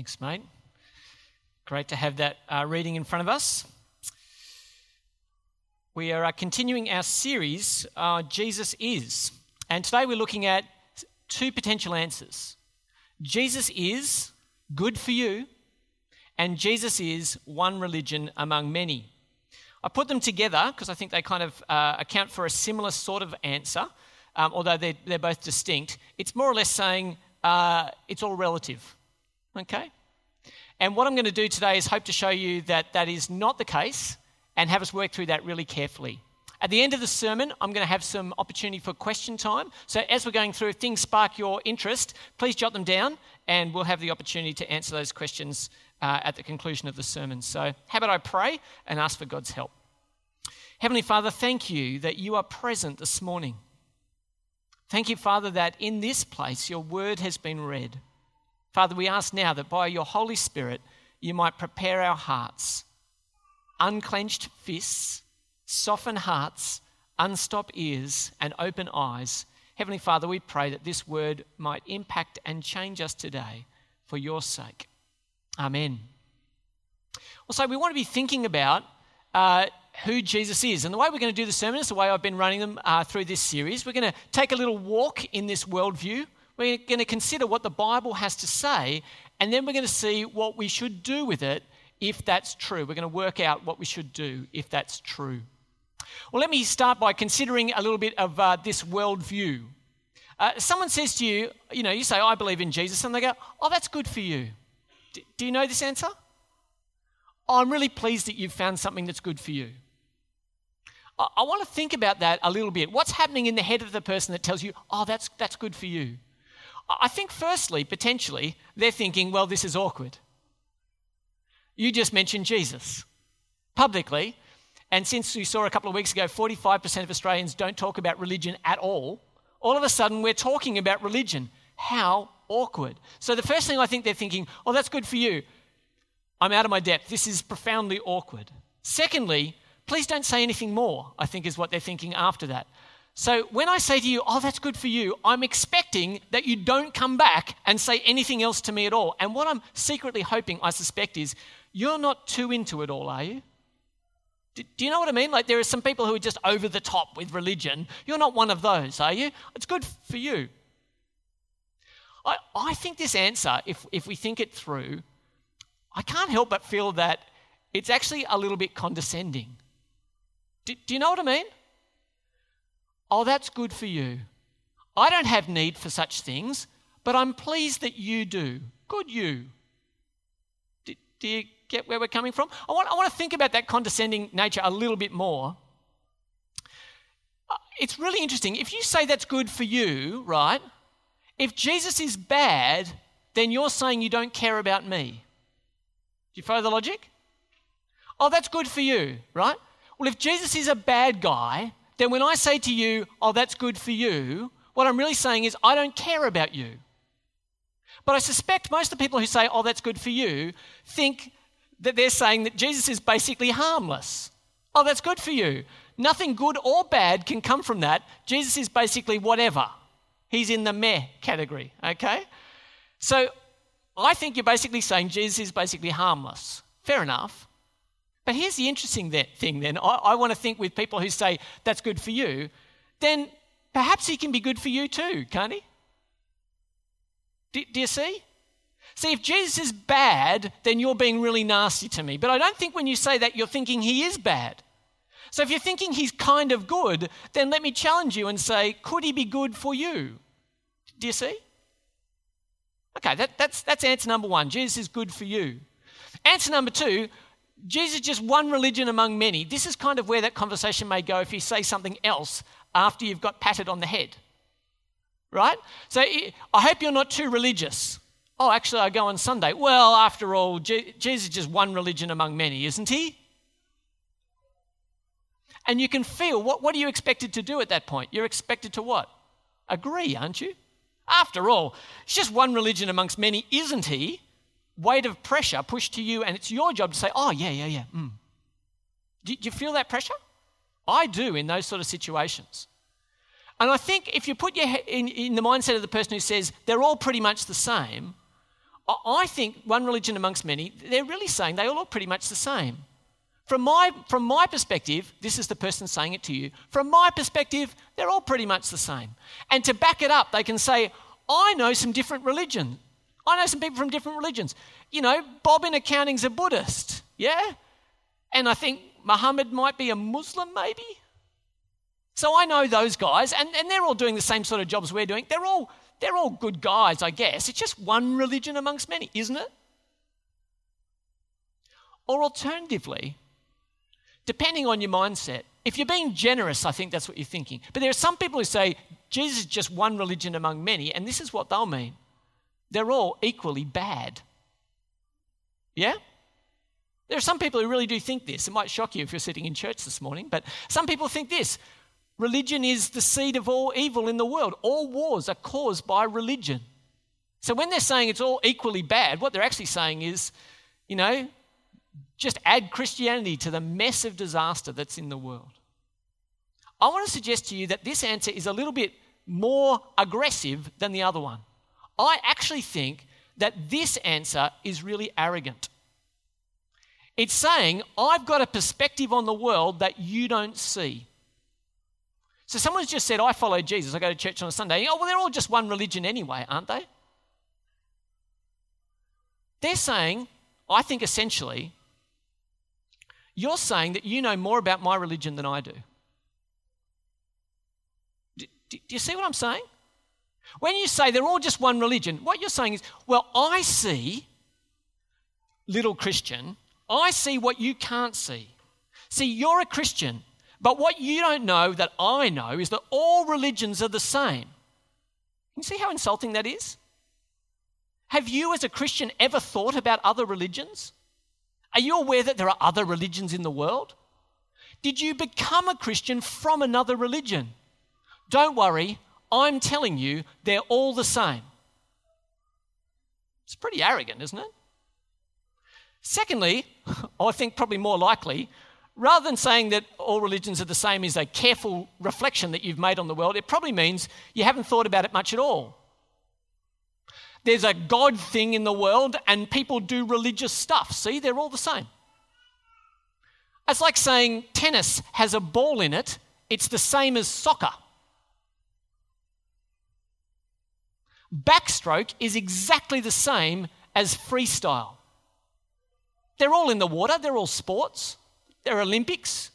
Thanks, mate. Great to have that uh, reading in front of us. We are uh, continuing our series, uh, Jesus is. And today we're looking at two potential answers Jesus is good for you, and Jesus is one religion among many. I put them together because I think they kind of uh, account for a similar sort of answer, um, although they're, they're both distinct. It's more or less saying uh, it's all relative. Okay? And what I'm going to do today is hope to show you that that is not the case and have us work through that really carefully. At the end of the sermon, I'm going to have some opportunity for question time. So, as we're going through, if things spark your interest, please jot them down and we'll have the opportunity to answer those questions uh, at the conclusion of the sermon. So, how about I pray and ask for God's help? Heavenly Father, thank you that you are present this morning. Thank you, Father, that in this place your word has been read. Father, we ask now that by your Holy Spirit you might prepare our hearts unclenched fists, soften hearts, unstop ears, and open eyes. Heavenly Father, we pray that this word might impact and change us today for your sake. Amen. Also, we want to be thinking about uh, who Jesus is. And the way we're going to do the sermon is the way I've been running them uh, through this series. We're going to take a little walk in this worldview. We're going to consider what the Bible has to say, and then we're going to see what we should do with it if that's true. We're going to work out what we should do if that's true. Well, let me start by considering a little bit of uh, this worldview. Uh, someone says to you, you know, you say, I believe in Jesus, and they go, oh, that's good for you. D- do you know this answer? Oh, I'm really pleased that you've found something that's good for you. I, I want to think about that a little bit. What's happening in the head of the person that tells you, oh, that's, that's good for you? I think, firstly, potentially, they're thinking, well, this is awkward. You just mentioned Jesus publicly. And since we saw a couple of weeks ago, 45% of Australians don't talk about religion at all, all of a sudden we're talking about religion. How awkward. So the first thing I think they're thinking, oh, that's good for you. I'm out of my depth. This is profoundly awkward. Secondly, please don't say anything more, I think is what they're thinking after that. So when I say to you, oh, that's good for you, I'm expecting that you don't come back and say anything else to me at all. And what I'm secretly hoping, I suspect, is you're not too into it all, are you? Do you know what I mean? Like, there are some people who are just over the top with religion. You're not one of those, are you? It's good for you. I, I think this answer, if, if we think it through, I can't help but feel that it's actually a little bit condescending. Do, do you know what I mean? Oh, that's good for you. I don't have need for such things, but I'm pleased that you do. Good you. Do, do you get where we're coming from? I want, I want to think about that condescending nature a little bit more. Uh, it's really interesting. If you say that's good for you, right? If Jesus is bad, then you're saying you don't care about me. Do you follow the logic? Oh, that's good for you, right? Well, if Jesus is a bad guy, then when I say to you, oh, that's good for you, what I'm really saying is, I don't care about you. But I suspect most of the people who say, oh, that's good for you, think that they're saying that Jesus is basically harmless. Oh, that's good for you. Nothing good or bad can come from that. Jesus is basically whatever. He's in the meh category, okay? So I think you're basically saying Jesus is basically harmless. Fair enough. But here's the interesting thing then. I, I want to think with people who say that's good for you, then perhaps he can be good for you too, can't he? Do, do you see? See, if Jesus is bad, then you're being really nasty to me. But I don't think when you say that, you're thinking he is bad. So if you're thinking he's kind of good, then let me challenge you and say, could he be good for you? Do you see? Okay, that, that's, that's answer number one. Jesus is good for you. Answer number two, Jesus just one religion among many. This is kind of where that conversation may go if you say something else after you've got patted on the head. Right? So I hope you're not too religious. Oh, actually, I go on Sunday. Well, after all, Jesus is just one religion among many, isn't he? And you can feel what, what are you expected to do at that point? You're expected to what? Agree, aren't you? After all, it's just one religion amongst many, isn't he? Weight of pressure pushed to you, and it's your job to say, oh, yeah, yeah, yeah. Mm. Do, you feel that pressure? I do in those sort of situations. And I think if you put your head in, in the mindset of the person who says they're all pretty much the same, I think one religion amongst many, they're really saying they all look pretty much the same. From my, from my perspective, this is the person saying it to you. From my perspective, they're all pretty much the same. And to back it up, they can say, I know some different religions. I know some people from different religions. You know, Bob in accounting's a Buddhist, yeah? And I think Muhammad might be a Muslim, maybe? So I know those guys, and, and they're all doing the same sort of jobs we're doing. They're all, they're all good guys, I guess. It's just one religion amongst many, isn't it? Or alternatively, depending on your mindset, if you're being generous, I think that's what you're thinking. But there are some people who say Jesus is just one religion among many, and this is what they'll mean they're all equally bad. Yeah? There are some people who really do think this. It might shock you if you're sitting in church this morning, but some people think this religion is the seed of all evil in the world. All wars are caused by religion. So when they're saying it's all equally bad, what they're actually saying is, you know, just add Christianity to the mess of disaster that's in the world. I want to suggest to you that this answer is a little bit more aggressive than the other one. I actually think that this answer is really arrogant. It's saying, I've got a perspective on the world that you don't see. So someone's just said, I follow Jesus, I go to church on a Sunday. Oh, well, they're all just one religion anyway, aren't they? They're saying, I think essentially, you're saying that you know more about my religion than I do. Do, do you see what I'm saying? When you say they're all just one religion, what you're saying is, well, I see, little Christian, I see what you can't see. See, you're a Christian, but what you don't know that I know is that all religions are the same. You see how insulting that is? Have you, as a Christian, ever thought about other religions? Are you aware that there are other religions in the world? Did you become a Christian from another religion? Don't worry, I'm telling you, they're all the same. It's pretty arrogant, isn't it? Secondly, I think probably more likely, rather than saying that all religions are the same is a careful reflection that you've made on the world, it probably means you haven't thought about it much at all. There's a God thing in the world, and people do religious stuff. See, they're all the same. It's like saying tennis has a ball in it, it's the same as soccer. Backstroke is exactly the same as freestyle. They're all in the water, they're all sports, they're Olympics.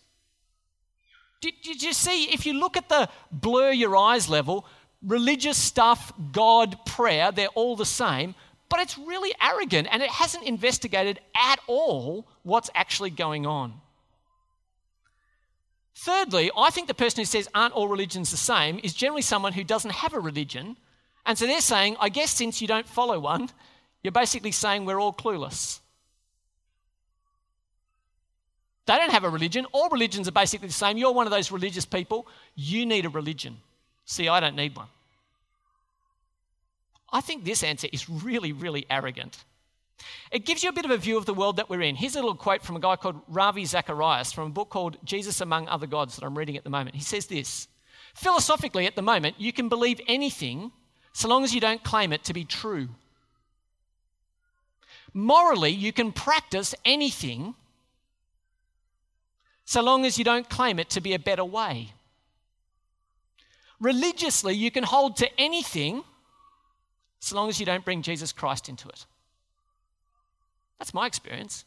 Did, did you see, if you look at the blur your eyes level, religious stuff, God, prayer, they're all the same, but it's really arrogant and it hasn't investigated at all what's actually going on. Thirdly, I think the person who says aren't all religions the same is generally someone who doesn't have a religion. And so they're saying, I guess since you don't follow one, you're basically saying we're all clueless. They don't have a religion. All religions are basically the same. You're one of those religious people. You need a religion. See, I don't need one. I think this answer is really, really arrogant. It gives you a bit of a view of the world that we're in. Here's a little quote from a guy called Ravi Zacharias from a book called Jesus Among Other Gods that I'm reading at the moment. He says this Philosophically, at the moment, you can believe anything so long as you don't claim it to be true. Morally, you can practice anything so long as you don't claim it to be a better way. Religiously, you can hold to anything so long as you don't bring Jesus Christ into it. That's my experience.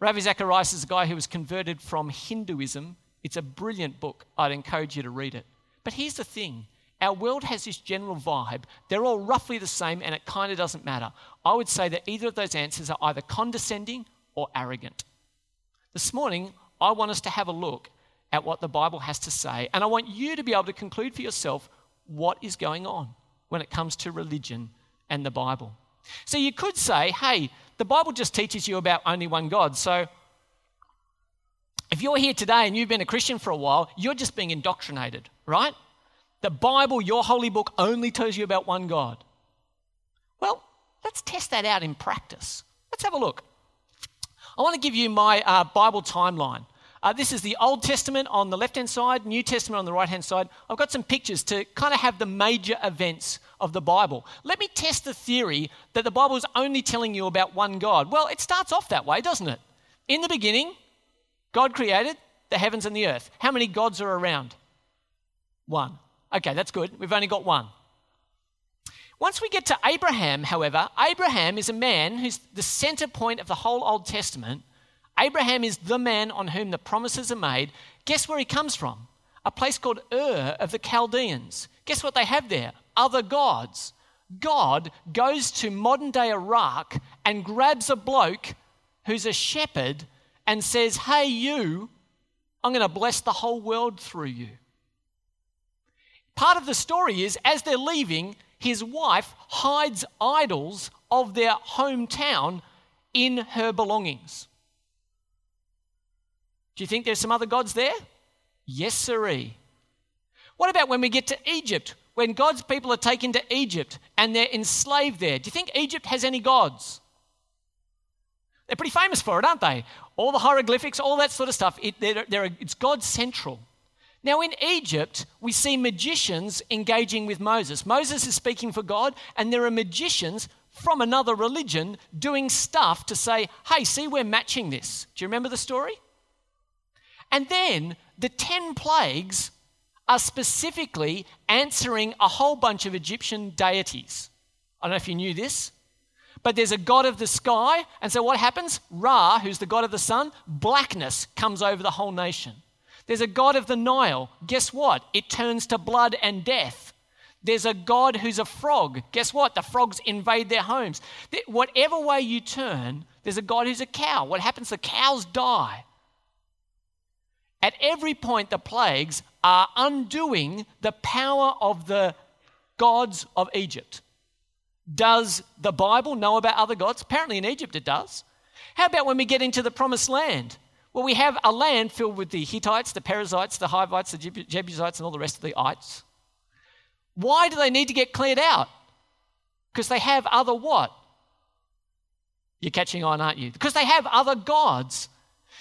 Ravi Zacharias is a guy who was converted from Hinduism. It's a brilliant book. I'd encourage you to read it. But here's the thing our world has this general vibe. They're all roughly the same, and it kind of doesn't matter. I would say that either of those answers are either condescending or arrogant. This morning, I want us to have a look at what the Bible has to say, and I want you to be able to conclude for yourself what is going on when it comes to religion and the Bible. So you could say, hey, the Bible just teaches you about only one God. So if you're here today and you've been a Christian for a while, you're just being indoctrinated, right? The Bible, your holy book, only tells you about one God. Well, let's test that out in practice. Let's have a look. I want to give you my uh, Bible timeline. Uh, this is the Old Testament on the left hand side, New Testament on the right hand side. I've got some pictures to kind of have the major events of the Bible. Let me test the theory that the Bible is only telling you about one God. Well, it starts off that way, doesn't it? In the beginning, God created the heavens and the earth. How many gods are around? One. Okay, that's good. We've only got one. Once we get to Abraham, however, Abraham is a man who's the center point of the whole Old Testament. Abraham is the man on whom the promises are made. Guess where he comes from? A place called Ur of the Chaldeans. Guess what they have there? Other gods. God goes to modern day Iraq and grabs a bloke who's a shepherd and says, Hey, you, I'm going to bless the whole world through you. Part of the story is as they're leaving, his wife hides idols of their hometown in her belongings. Do you think there's some other gods there? Yes, sirree. What about when we get to Egypt? When God's people are taken to Egypt and they're enslaved there, do you think Egypt has any gods? They're pretty famous for it, aren't they? All the hieroglyphics, all that sort of stuff, it, they're, they're, it's God central. Now, in Egypt, we see magicians engaging with Moses. Moses is speaking for God, and there are magicians from another religion doing stuff to say, hey, see, we're matching this. Do you remember the story? And then the 10 plagues are specifically answering a whole bunch of Egyptian deities. I don't know if you knew this, but there's a god of the sky. And so what happens? Ra, who's the god of the sun, blackness comes over the whole nation. There's a God of the Nile. Guess what? It turns to blood and death. There's a God who's a frog. Guess what? The frogs invade their homes. Whatever way you turn, there's a God who's a cow. What happens? The cows die. At every point, the plagues are undoing the power of the gods of Egypt. Does the Bible know about other gods? Apparently, in Egypt, it does. How about when we get into the promised land? Well, we have a land filled with the Hittites, the Perizzites, the Hivites, the Jebusites, and all the rest of the ites. Why do they need to get cleared out? Because they have other what? You're catching on, aren't you? Because they have other gods.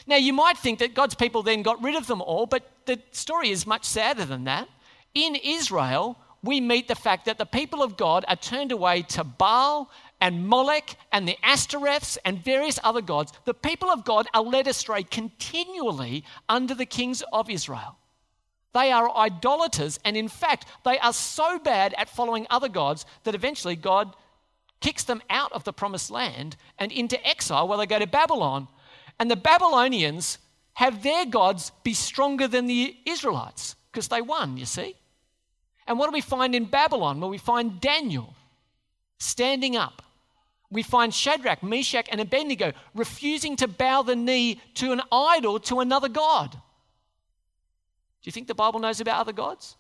Now, you might think that God's people then got rid of them all, but the story is much sadder than that. In Israel, we meet the fact that the people of God are turned away to Baal and Molech and the Ashtoreths and various other gods, the people of God are led astray continually under the kings of Israel. They are idolaters, and in fact, they are so bad at following other gods that eventually God kicks them out of the promised land and into exile where they go to Babylon. And the Babylonians have their gods be stronger than the Israelites because they won, you see. And what do we find in Babylon? Well, we find Daniel standing up we find Shadrach, Meshach, and Abednego refusing to bow the knee to an idol, to another God. Do you think the Bible knows about other gods?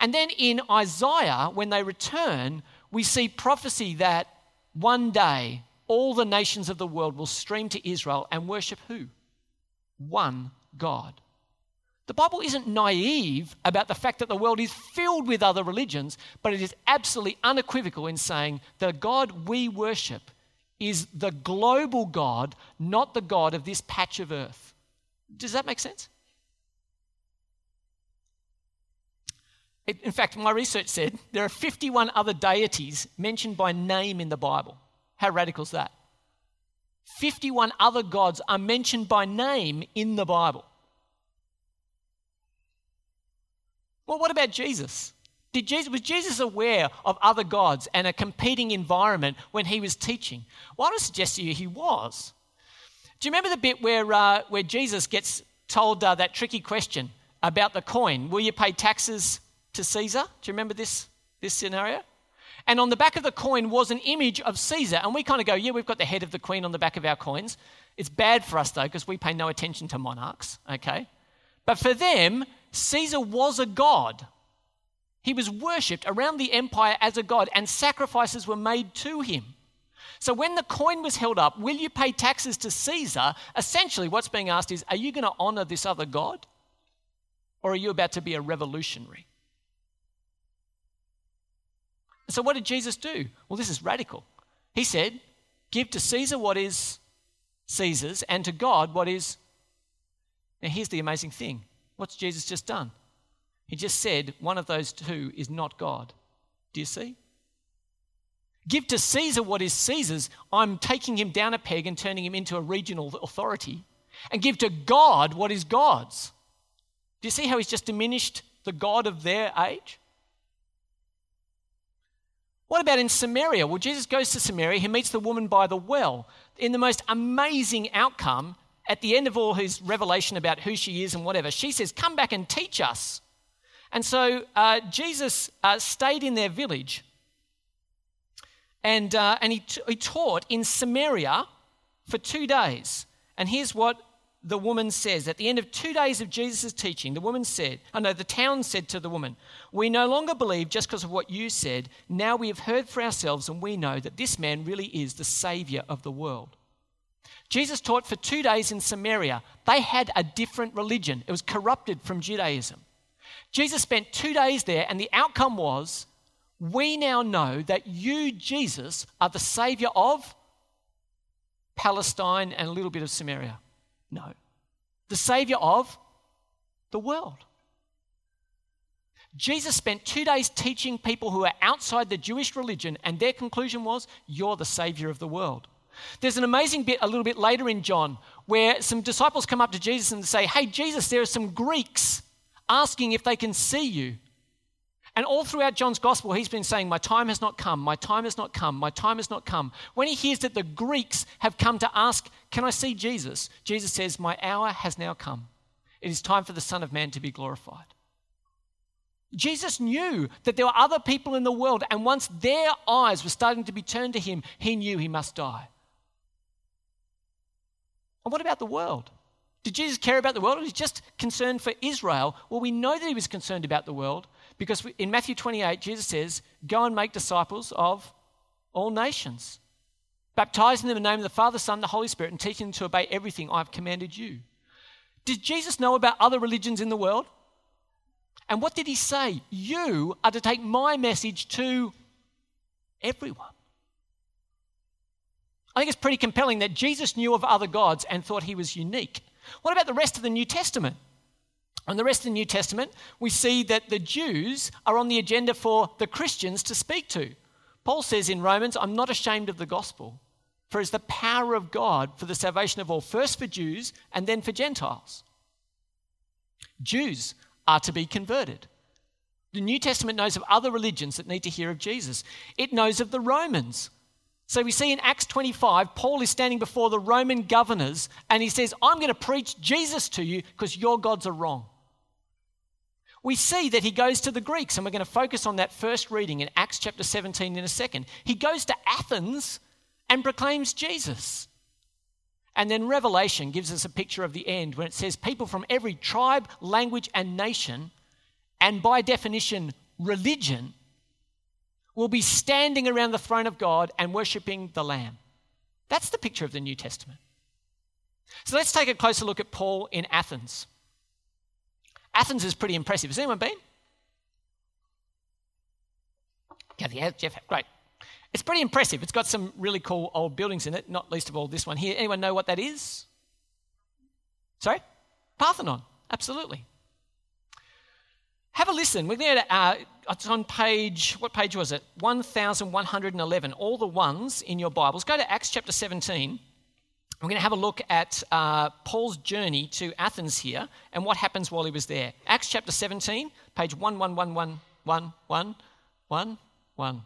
And then in Isaiah, when they return, we see prophecy that one day all the nations of the world will stream to Israel and worship who? One God. The Bible isn't naive about the fact that the world is filled with other religions, but it is absolutely unequivocal in saying the God we worship is the global God, not the God of this patch of earth. Does that make sense? In fact, my research said there are 51 other deities mentioned by name in the Bible. How radical is that? 51 other gods are mentioned by name in the Bible. Well, what about Jesus? Did Jesus? Was Jesus aware of other gods and a competing environment when he was teaching? Well, I would suggest to you he was. Do you remember the bit where, uh, where Jesus gets told uh, that tricky question about the coin? Will you pay taxes to Caesar? Do you remember this, this scenario? And on the back of the coin was an image of Caesar. And we kind of go, yeah, we've got the head of the queen on the back of our coins. It's bad for us, though, because we pay no attention to monarchs, okay? But for them, Caesar was a god. He was worshipped around the empire as a god, and sacrifices were made to him. So when the coin was held up, will you pay taxes to Caesar? Essentially, what's being asked is, are you going to honor this other god? Or are you about to be a revolutionary? So, what did Jesus do? Well, this is radical. He said, Give to Caesar what is Caesar's, and to God what is Now, here's the amazing thing what's Jesus just done? He just said one of those two is not God. Do you see? Give to Caesar what is Caesar's. I'm taking him down a peg and turning him into a regional authority. And give to God what is God's. Do you see how he's just diminished the God of their age? What about in Samaria? Well, Jesus goes to Samaria. He meets the woman by the well. In the most amazing outcome, at the end of all his revelation about who she is and whatever, she says, Come back and teach us. And so uh, Jesus uh, stayed in their village and, uh, and he, t- he taught in Samaria for two days. And here's what the woman says at the end of two days of Jesus' teaching, the woman said, oh know the town said to the woman, We no longer believe just because of what you said. Now we have heard for ourselves and we know that this man really is the Savior of the world. Jesus taught for two days in Samaria. They had a different religion, it was corrupted from Judaism. Jesus spent two days there, and the outcome was we now know that you, Jesus, are the Savior of Palestine and a little bit of Samaria. No. The Savior of the world. Jesus spent two days teaching people who are outside the Jewish religion, and their conclusion was, You're the Savior of the world. There's an amazing bit a little bit later in John where some disciples come up to Jesus and say, Hey, Jesus, there are some Greeks asking if they can see you. And all throughout John's gospel, he's been saying, My time has not come, my time has not come, my time has not come. When he hears that the Greeks have come to ask, Can I see Jesus? Jesus says, My hour has now come. It is time for the Son of Man to be glorified. Jesus knew that there were other people in the world, and once their eyes were starting to be turned to him, he knew he must die. And what about the world? Did Jesus care about the world or was he just concerned for Israel? Well, we know that he was concerned about the world because in Matthew 28, Jesus says, Go and make disciples of all nations, baptizing them in the name of the Father, Son, the Holy Spirit, and teaching them to obey everything I've commanded you. Did Jesus know about other religions in the world? And what did he say? You are to take my message to everyone. I think it's pretty compelling that Jesus knew of other gods and thought he was unique. What about the rest of the New Testament? On the rest of the New Testament, we see that the Jews are on the agenda for the Christians to speak to. Paul says in Romans, I'm not ashamed of the gospel, for it's the power of God for the salvation of all, first for Jews and then for Gentiles. Jews are to be converted. The New Testament knows of other religions that need to hear of Jesus. It knows of the Romans so we see in Acts 25, Paul is standing before the Roman governors and he says, I'm going to preach Jesus to you because your gods are wrong. We see that he goes to the Greeks, and we're going to focus on that first reading in Acts chapter 17 in a second. He goes to Athens and proclaims Jesus. And then Revelation gives us a picture of the end when it says people from every tribe, language, and nation, and by definition, religion, will be standing around the throne of God and worshipping the Lamb. That's the picture of the New Testament. So let's take a closer look at Paul in Athens. Athens is pretty impressive. Has anyone been? Has, Jeff, great. It's pretty impressive. It's got some really cool old buildings in it, not least of all this one here. Anyone know what that is? Sorry? Parthenon, absolutely. Have a listen. We're going to, uh, it's on page, what page was it? 1111. All the ones in your Bibles. Go to Acts chapter 17. We're going to have a look at uh, Paul's journey to Athens here and what happens while he was there. Acts chapter 17, page 11111111.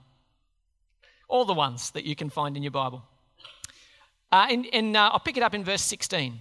All the ones that you can find in your Bible. Uh, and, and uh, I'll pick it up in verse 16.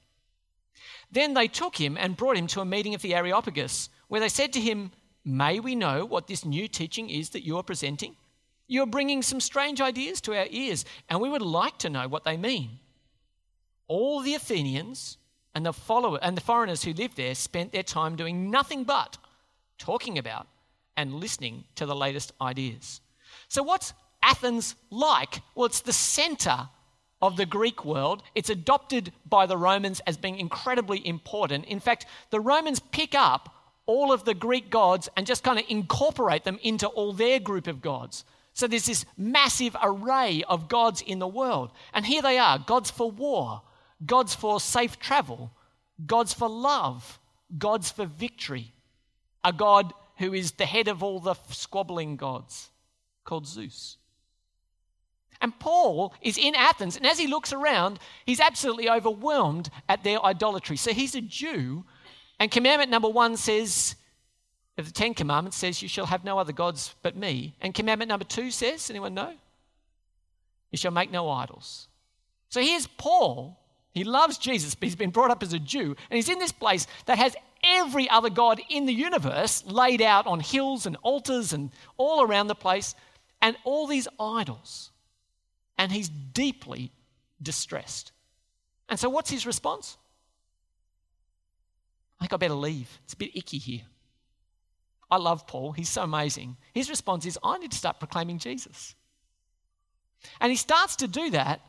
Then they took him and brought him to a meeting of the Areopagus, where they said to him, May we know what this new teaching is that you are presenting? You are bringing some strange ideas to our ears, and we would like to know what they mean. All the Athenians and the follower and the foreigners who lived there spent their time doing nothing but talking about and listening to the latest ideas. So what's Athens like? Well, it's the center of the Greek world. It's adopted by the Romans as being incredibly important. In fact, the Romans pick up all of the Greek gods and just kind of incorporate them into all their group of gods. So there's this massive array of gods in the world. And here they are gods for war, gods for safe travel, gods for love, gods for victory. A god who is the head of all the squabbling gods called Zeus. And Paul is in Athens, and as he looks around, he's absolutely overwhelmed at their idolatry. So he's a Jew, and commandment number one says, of the Ten Commandments says, You shall have no other gods but me. And commandment number two says, anyone know? You shall make no idols. So here's Paul. He loves Jesus, but he's been brought up as a Jew, and he's in this place that has every other God in the universe laid out on hills and altars and all around the place, and all these idols and he's deeply distressed. And so, what's his response? I think I better leave. It's a bit icky here. I love Paul, he's so amazing. His response is, I need to start proclaiming Jesus. And he starts to do that,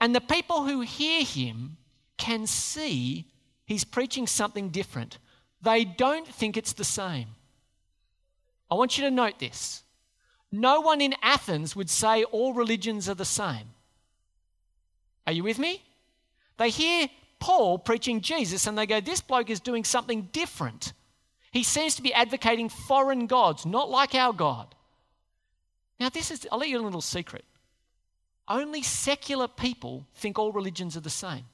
and the people who hear him can see he's preaching something different. They don't think it's the same. I want you to note this. No one in Athens would say all religions are the same. Are you with me? They hear Paul preaching Jesus and they go, This bloke is doing something different. He seems to be advocating foreign gods, not like our God. Now, this is, I'll let you a little secret. Only secular people think all religions are the same.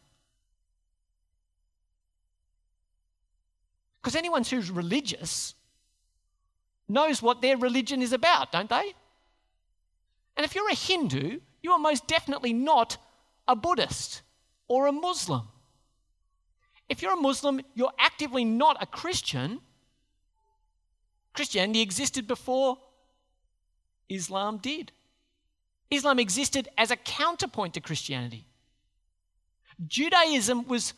Because anyone who's religious knows what their religion is about, don't they? And if you're a Hindu, you are most definitely not a Buddhist or a Muslim. If you're a Muslim, you're actively not a Christian. Christianity existed before Islam did. Islam existed as a counterpoint to Christianity. Judaism was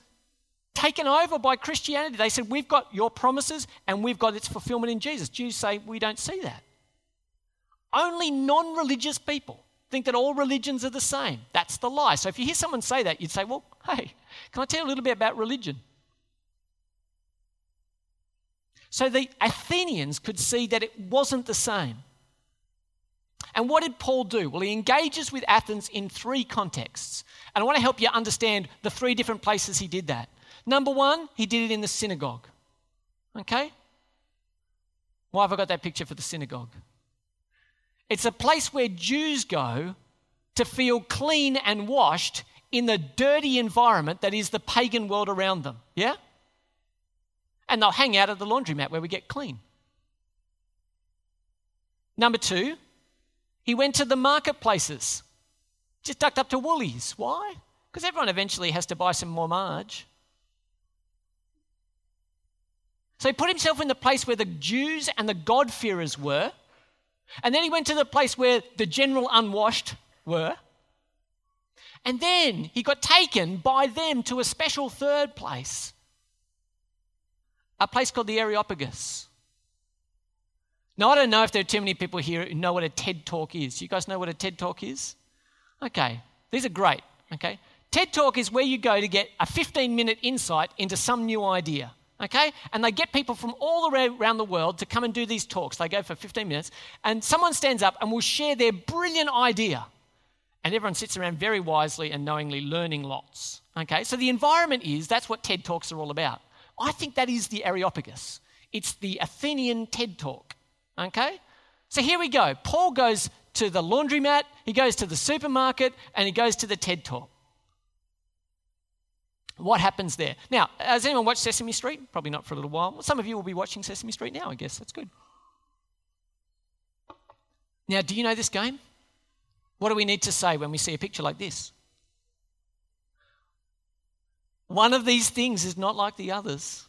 taken over by Christianity. They said, We've got your promises and we've got its fulfillment in Jesus. Jews say, We don't see that. Only non religious people think that all religions are the same. That's the lie. So if you hear someone say that, you'd say, Well, hey, can I tell you a little bit about religion? So the Athenians could see that it wasn't the same. And what did Paul do? Well, he engages with Athens in three contexts. And I want to help you understand the three different places he did that. Number one, he did it in the synagogue. Okay? Why have I got that picture for the synagogue? It's a place where Jews go to feel clean and washed in the dirty environment that is the pagan world around them. Yeah? And they'll hang out at the laundromat where we get clean. Number two, he went to the marketplaces, just ducked up to Woolies. Why? Because everyone eventually has to buy some more marge. So he put himself in the place where the Jews and the God-fearers were. And then he went to the place where the general unwashed were. And then he got taken by them to a special third place, a place called the Areopagus. Now, I don't know if there are too many people here who know what a TED Talk is. You guys know what a TED Talk is? Okay, these are great. Okay, TED Talk is where you go to get a 15 minute insight into some new idea okay? And they get people from all around the world to come and do these talks. They go for 15 minutes, and someone stands up and will share their brilliant idea. And everyone sits around very wisely and knowingly learning lots, okay? So the environment is that's what TED Talks are all about. I think that is the Areopagus. It's the Athenian TED Talk, okay? So here we go. Paul goes to the laundromat, he goes to the supermarket, and he goes to the TED Talk. What happens there? Now, has anyone watched Sesame Street? Probably not for a little while. Some of you will be watching Sesame Street now, I guess. That's good. Now, do you know this game? What do we need to say when we see a picture like this? One of these things is not like the others.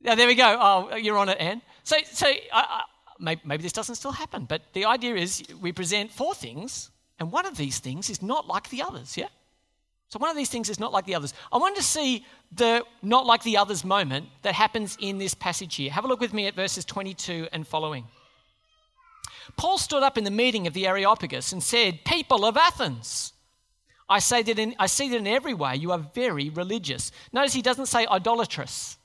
Now, there we go. Oh, you're on it, Anne. So, so maybe, maybe this doesn't still happen, but the idea is we present four things, and one of these things is not like the others, yeah? So one of these things is not like the others. I want to see the not like the others moment that happens in this passage here. Have a look with me at verses 22 and following. Paul stood up in the meeting of the Areopagus and said, People of Athens, I, say that in, I see that in every way you are very religious. Notice he doesn't say idolatrous.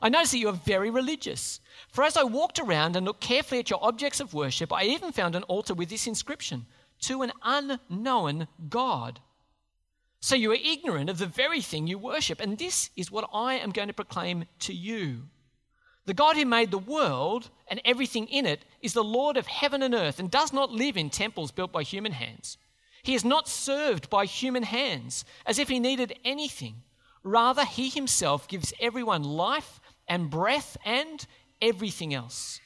I notice that you are very religious. For as I walked around and looked carefully at your objects of worship, I even found an altar with this inscription To an unknown God. So you are ignorant of the very thing you worship, and this is what I am going to proclaim to you. The God who made the world and everything in it is the Lord of heaven and earth and does not live in temples built by human hands. He is not served by human hands as if he needed anything. Rather, he himself gives everyone life and breath and everything else.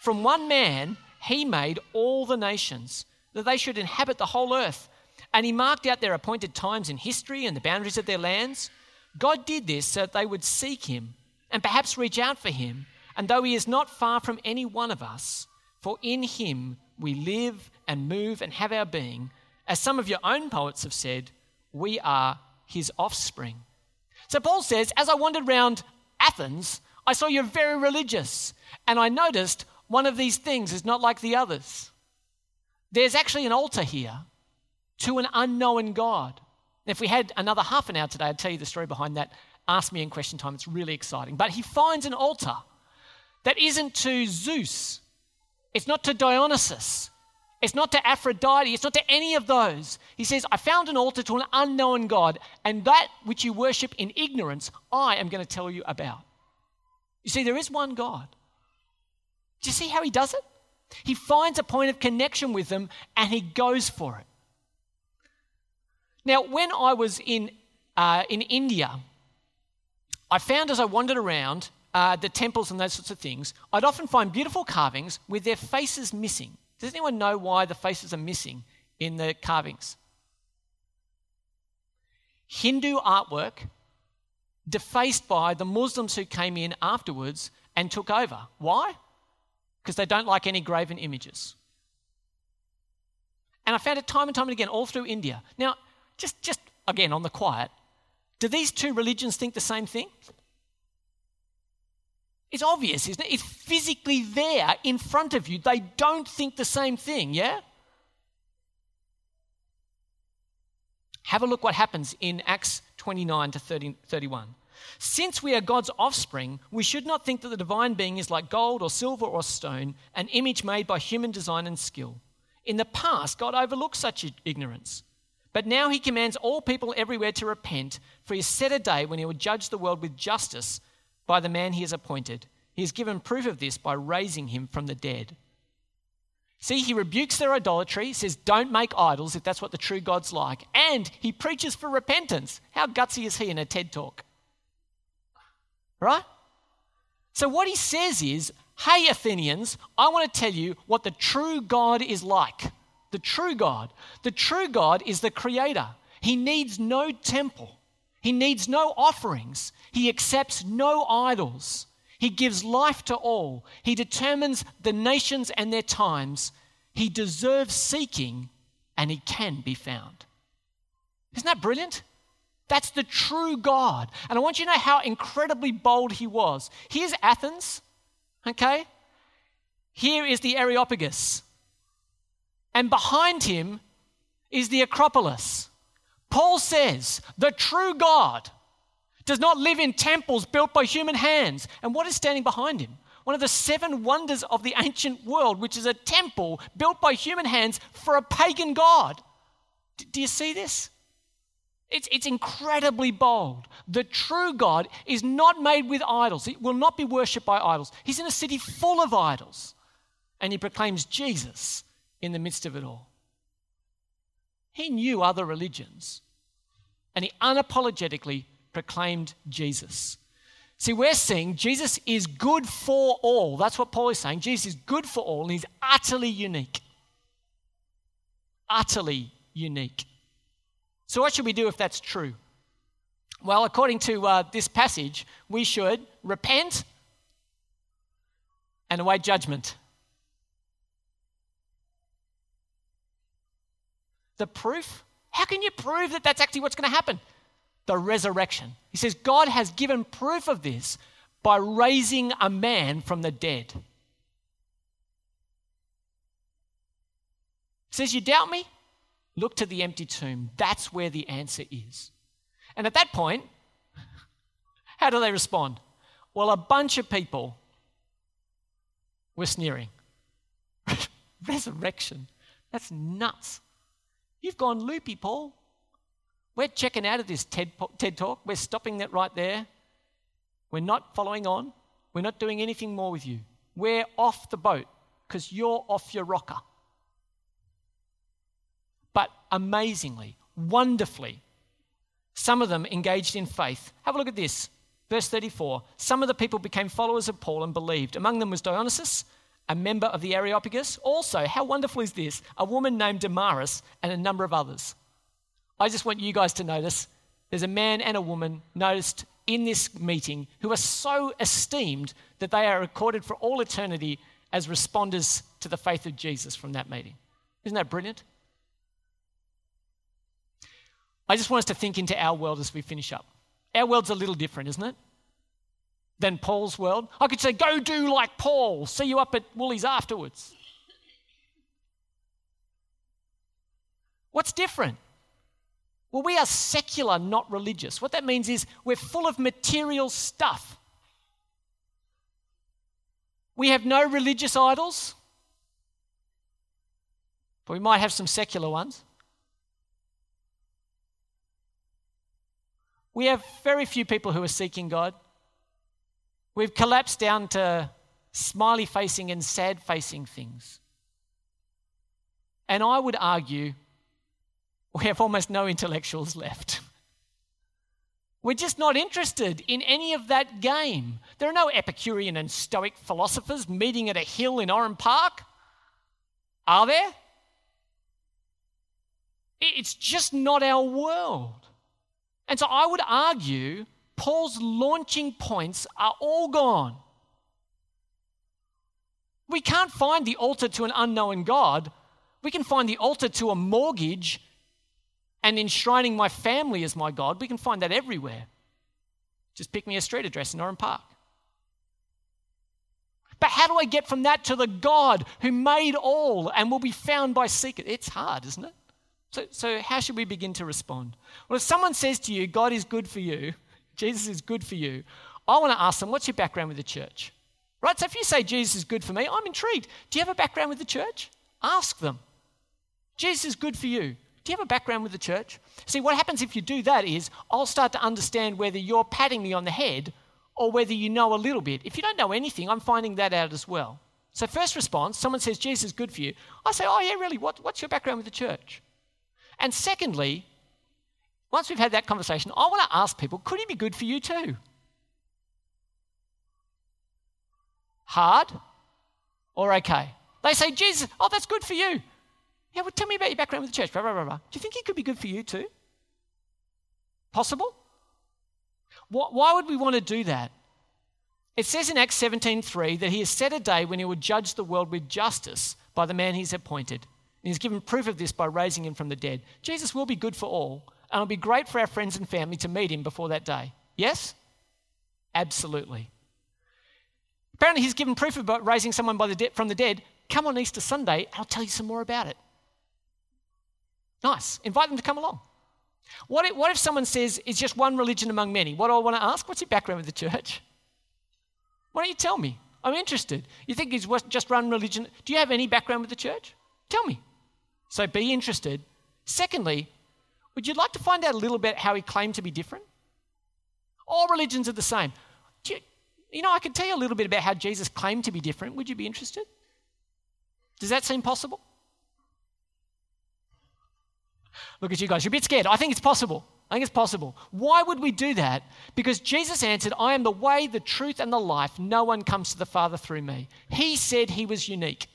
From one man, he made all the nations that they should inhabit the whole earth. And he marked out their appointed times in history and the boundaries of their lands. God did this so that they would seek him and perhaps reach out for him. And though he is not far from any one of us, for in him we live and move and have our being, as some of your own poets have said, we are his offspring. So Paul says, as I wandered round Athens, I saw you're very religious. And I noticed one of these things is not like the others. There's actually an altar here to an unknown God. If we had another half an hour today, I'd tell you the story behind that. Ask me in question time. It's really exciting. But he finds an altar that isn't to Zeus, it's not to Dionysus, it's not to Aphrodite, it's not to any of those. He says, I found an altar to an unknown God, and that which you worship in ignorance, I am going to tell you about. You see, there is one God. Do you see how he does it? He finds a point of connection with them and he goes for it. Now, when I was in, uh, in India, I found as I wandered around uh, the temples and those sorts of things, I'd often find beautiful carvings with their faces missing. Does anyone know why the faces are missing in the carvings? Hindu artwork defaced by the Muslims who came in afterwards and took over. Why? Because they don't like any graven images. And I found it time and time and again all through India. Now, just, just again on the quiet, do these two religions think the same thing? It's obvious, isn't it? It's physically there in front of you. They don't think the same thing, yeah? Have a look what happens in Acts 29 to 30, 31. Since we are God's offspring, we should not think that the divine being is like gold or silver or stone, an image made by human design and skill. In the past, God overlooked such ignorance. But now he commands all people everywhere to repent, for he has set a day when he will judge the world with justice by the man he has appointed. He has given proof of this by raising him from the dead. See, he rebukes their idolatry, says, Don't make idols if that's what the true God's like. And he preaches for repentance. How gutsy is he in a TED talk? Right? So, what he says is, Hey, Athenians, I want to tell you what the true God is like the true God. The true God is the creator. He needs no temple, he needs no offerings, he accepts no idols. He gives life to all. He determines the nations and their times. He deserves seeking and he can be found. Isn't that brilliant? That's the true God. And I want you to know how incredibly bold he was. Here's Athens, okay? Here is the Areopagus and behind him is the Acropolis. Paul says the true God does not live in temples built by human hands. And what is standing behind him? One of the seven wonders of the ancient world, which is a temple built by human hands for a pagan God. Do you see this? It's, it's incredibly bold. The true God is not made with idols, He will not be worshipped by idols. He's in a city full of idols, and he proclaims Jesus in the midst of it all. He knew other religions and he unapologetically proclaimed Jesus. See, we're seeing Jesus is good for all. That's what Paul is saying. Jesus is good for all and he's utterly unique. Utterly unique. So, what should we do if that's true? Well, according to uh, this passage, we should repent and await judgment. The proof? How can you prove that that's actually what's going to happen? The resurrection. He says God has given proof of this by raising a man from the dead. He says, You doubt me? Look to the empty tomb. That's where the answer is. And at that point, how do they respond? Well, a bunch of people were sneering. Resurrection. That's nuts. You've gone loopy, Paul. We're checking out of this TED, TED talk. We're stopping that right there. We're not following on. We're not doing anything more with you. We're off the boat because you're off your rocker. Amazingly, wonderfully, some of them engaged in faith. Have a look at this. Verse 34 Some of the people became followers of Paul and believed. Among them was Dionysius, a member of the Areopagus. Also, how wonderful is this? A woman named Damaris and a number of others. I just want you guys to notice there's a man and a woman noticed in this meeting who are so esteemed that they are recorded for all eternity as responders to the faith of Jesus from that meeting. Isn't that brilliant? I just want us to think into our world as we finish up. Our world's a little different, isn't it? Than Paul's world. I could say, go do like Paul, see you up at Woolies afterwards. What's different? Well, we are secular, not religious. What that means is we're full of material stuff. We have no religious idols, but we might have some secular ones. We have very few people who are seeking God. We've collapsed down to smiley facing and sad facing things. And I would argue we have almost no intellectuals left. We're just not interested in any of that game. There are no Epicurean and Stoic philosophers meeting at a hill in Oran Park. Are there? It's just not our world. And so I would argue Paul's launching points are all gone. We can't find the altar to an unknown God. We can find the altar to a mortgage and enshrining my family as my God. We can find that everywhere. Just pick me a street address in Oran Park. But how do I get from that to the God who made all and will be found by seekers? It's hard, isn't it? So, so, how should we begin to respond? Well, if someone says to you, God is good for you, Jesus is good for you, I want to ask them, what's your background with the church? Right? So, if you say Jesus is good for me, I'm intrigued. Do you have a background with the church? Ask them. Jesus is good for you. Do you have a background with the church? See, what happens if you do that is I'll start to understand whether you're patting me on the head or whether you know a little bit. If you don't know anything, I'm finding that out as well. So, first response, someone says Jesus is good for you. I say, Oh, yeah, really? What, what's your background with the church? And secondly, once we've had that conversation, I want to ask people could he be good for you too? Hard or okay? They say, Jesus, oh, that's good for you. Yeah, well, tell me about your background with the church. Blah, blah, blah, Do you think he could be good for you too? Possible? Why would we want to do that? It says in Acts 17:3 that he has set a day when he will judge the world with justice by the man he's appointed. And he's given proof of this by raising him from the dead. Jesus will be good for all, and it'll be great for our friends and family to meet him before that day. Yes? Absolutely. Apparently, he's given proof about raising someone the de- from the dead. Come on Easter Sunday, I'll tell you some more about it. Nice. Invite them to come along. What if, what if someone says it's just one religion among many? What do I want to ask? What's your background with the church? Why don't you tell me? I'm interested. You think he's just one religion? Do you have any background with the church? Tell me. So be interested. Secondly, would you like to find out a little bit how he claimed to be different? All religions are the same. You, you know, I could tell you a little bit about how Jesus claimed to be different. Would you be interested? Does that seem possible? Look at you guys. You're a bit scared. I think it's possible. I think it's possible. Why would we do that? Because Jesus answered, I am the way, the truth, and the life. No one comes to the Father through me. He said he was unique.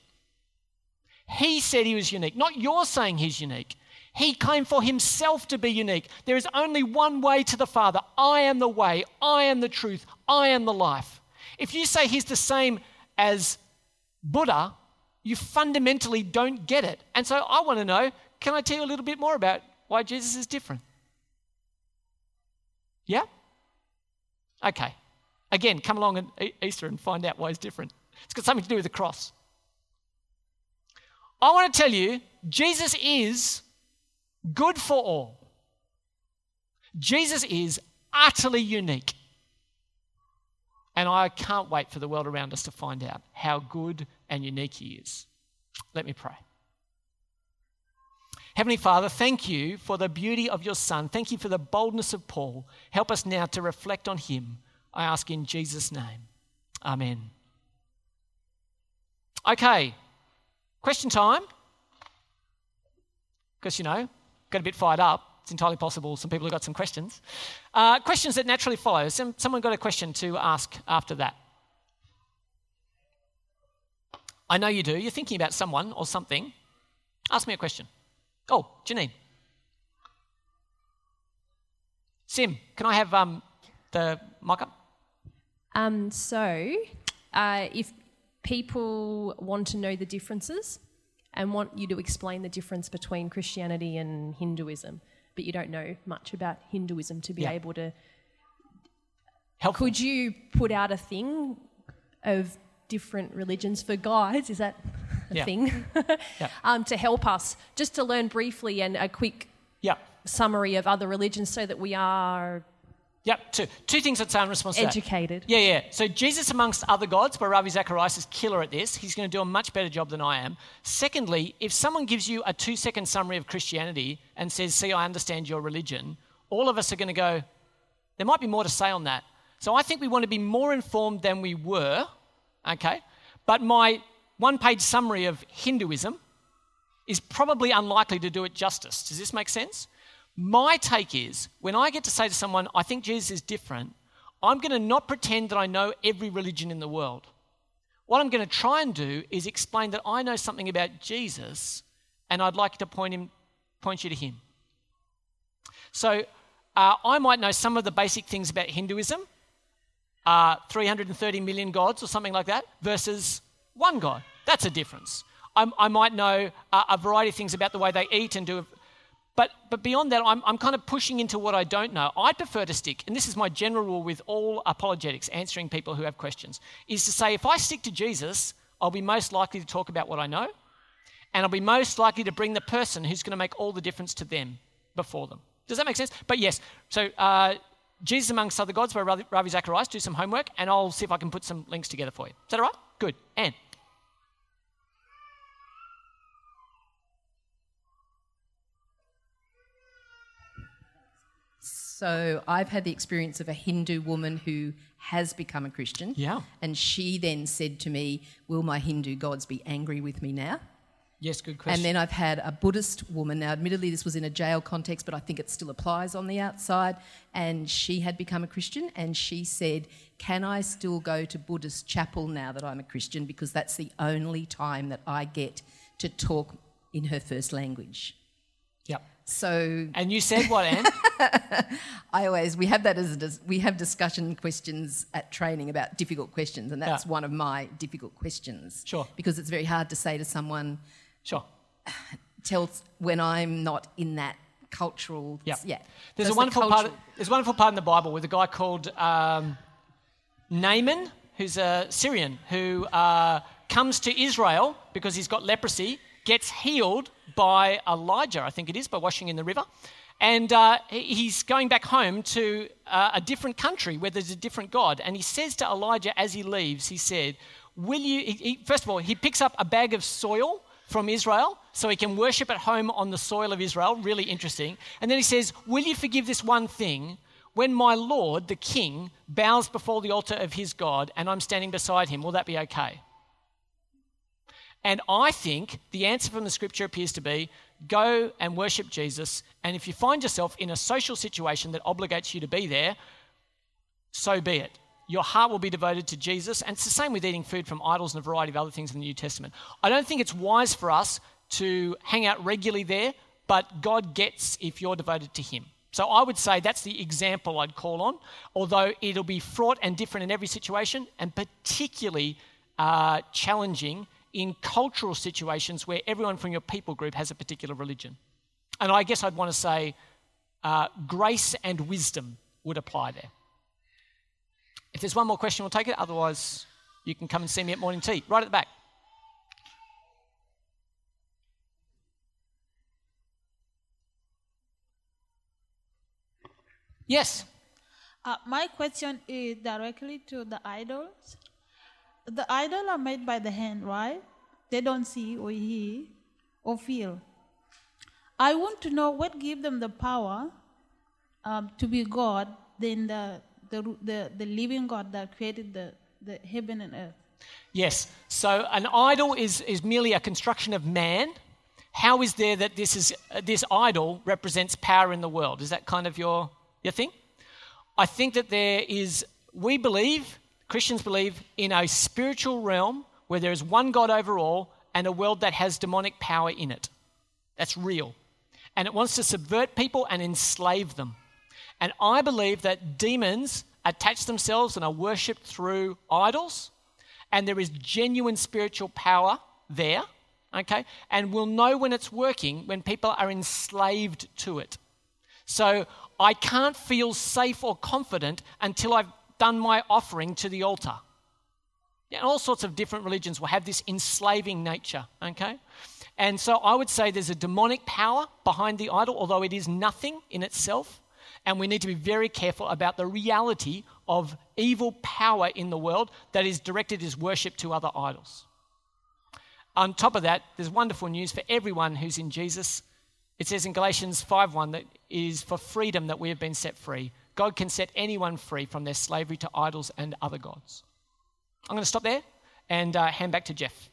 He said he was unique, not you're saying he's unique. He claimed for himself to be unique. There is only one way to the Father. I am the way, I am the truth, I am the life. If you say he's the same as Buddha, you fundamentally don't get it. And so I want to know can I tell you a little bit more about why Jesus is different? Yeah? Okay. Again, come along at Easter and find out why he's different. It's got something to do with the cross. I want to tell you, Jesus is good for all. Jesus is utterly unique. And I can't wait for the world around us to find out how good and unique He is. Let me pray. Heavenly Father, thank you for the beauty of your Son. Thank you for the boldness of Paul. Help us now to reflect on Him. I ask in Jesus' name. Amen. Okay, question time. Because, you know, got a bit fired up. It's entirely possible some people have got some questions. Uh, questions that naturally follow. Some, someone got a question to ask after that. I know you do. You're thinking about someone or something. Ask me a question. Oh, Janine. Sim, can I have um, the mic up? Um, so, uh, if people want to know the differences and want you to explain the difference between Christianity and Hinduism, but you don't know much about Hinduism to be Yeah. able to. Helpful. Could you put out a thing of different religions for guides? Is that a Yeah. thing? Yeah. um, to help us, just to learn briefly and a quick Yeah. summary of other religions so that we are Yep, two. Two things I'd say in response to that. educated. Yeah, yeah. So Jesus amongst other gods, by Ravi Zacharias is killer at this. He's going to do a much better job than I am. Secondly, if someone gives you a two second summary of Christianity and says, See, I understand your religion, all of us are going to go, There might be more to say on that. So I think we want to be more informed than we were, okay? But my one page summary of Hinduism is probably unlikely to do it justice. Does this make sense? My take is when I get to say to someone, I think Jesus is different, I'm going to not pretend that I know every religion in the world. What I'm going to try and do is explain that I know something about Jesus and I'd like to point, him, point you to him. So uh, I might know some of the basic things about Hinduism, uh, 330 million gods or something like that, versus one God. That's a difference. I, might know uh, a variety of things about the way they eat and do. But, but beyond that, I'm, I'm kind of pushing into what I don't know. I prefer to stick, and this is my general rule with all apologetics, answering people who have questions, is to say if I stick to Jesus, I'll be most likely to talk about what I know, and I'll be most likely to bring the person who's going to make all the difference to them before them. Does that make sense? But yes, so uh, Jesus amongst other gods by Ravi Zacharias, do some homework, and I'll see if I can put some links together for you. Is that all right? Good. Anne. So I've had the experience of a Hindu woman who has become a Christian. Yeah. And she then said to me, Will my Hindu gods be angry with me now? Yes, good question. And then I've had a Buddhist woman. Now, admittedly, this was in a jail context, but I think it still applies on the outside. And she had become a Christian, and she said, Can I still go to Buddhist chapel now that I'm a Christian? Because that's the only time that I get to talk in her first language. So And you said what, Anne? I always we have that as a dis- we have discussion questions at training about difficult questions, and that's Yeah. one of my difficult questions. Sure. Because it's very hard to say to someone, sure. tell when I'm not in that cultural. Yeah. yeah. There's So a it's the wonderful part. cultural- There's a wonderful part in the Bible with a guy called um, Naaman, who's a Syrian, who uh, comes to Israel because he's got leprosy, gets healed by Elijah, I think it is, by washing in the river, and uh, he's going back home to uh, a different country where there's a different God. And he says to Elijah as he leaves, he said, "Will you?" He, he- first of all, he picks up a bag of soil from Israel so he can worship at home on the soil of Israel. Really interesting. And then he says, Will you forgive this one thing? When my Lord, the king, bows before the altar of his God and I'm standing beside him, will that be okay? And I think the answer from the scripture appears to be go and worship Jesus. And if you find yourself in a social situation that obligates you to be there, so be it. Your heart will be devoted to Jesus. And it's the same with eating food from idols and a variety of other things in the New Testament. I don't think it's wise for us to hang out regularly there, but God gets if you're devoted to Him. So I would say that's the example I'd call on, although it'll be fraught and different in every situation, and particularly uh, challenging in cultural situations where everyone from your people group has a particular religion. And I guess I'd want to say uh, grace and wisdom would apply there. If there's one more question, we'll take it. Otherwise, you can come and see me at morning tea, right at the back. Yes. Uh, my question is directly to the idols. The idols are made by the hand, right? They don't see or hear or feel. I want to know what gives them the power um, to be God than the, the, the, the living God that created the, the heaven and earth. Yes. So an idol is, is merely a construction of man. How is there that this, is, this idol represents power in the world? Is that kind of your you think? I think that there is, we believe, Christians believe, in a spiritual realm where there is one God over all and a world that has demonic power in it. That's real. And it wants to subvert people and enslave them. And I believe that demons attach themselves and are worshipped through idols, and there is genuine spiritual power there, okay? And we'll know when it's working when people are enslaved to it. So I can't feel safe or confident until I've done my offering to the altar. Yeah, all sorts of different religions will have this enslaving nature, okay? And so I would say there's a demonic power behind the idol, although it is nothing in itself. And we need to be very careful about the reality of evil power in the world that is directed as worship to other idols. On top of that, there's wonderful news for everyone who's in Jesus. It says in Galatians 5:1 that it is for freedom that we have been set free. God can set anyone free from their slavery to idols and other gods. I'm going to stop there and uh, hand back to Jeff.